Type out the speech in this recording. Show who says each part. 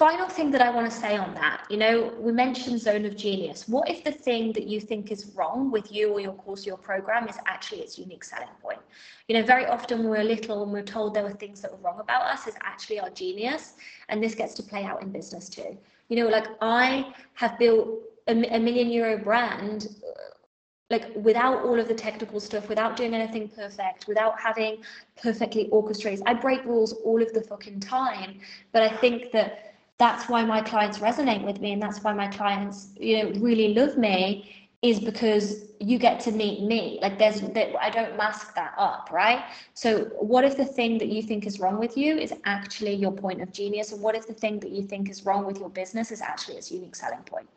Speaker 1: final thing that I want to say on that, you know, we mentioned zone of genius. What if the thing that you think is wrong with you or your course or your program is actually its unique selling point? You know, very often we're little and we're told there were things that were wrong about us is actually our genius. And this gets to play out in business too. You know, like I have built a, a million euro brand like without all of the technical stuff, without doing anything perfect, without having perfectly orchestrated. I break rules all of the fucking time. But I think that that's why my clients resonate with me and that's why my clients, you know, really love me is because you get to meet me. Like there's that I don't mask that up, right? So what if the thing that you think is wrong with you is actually your point of genius? And what if the thing that you think is wrong with your business is actually its unique selling point?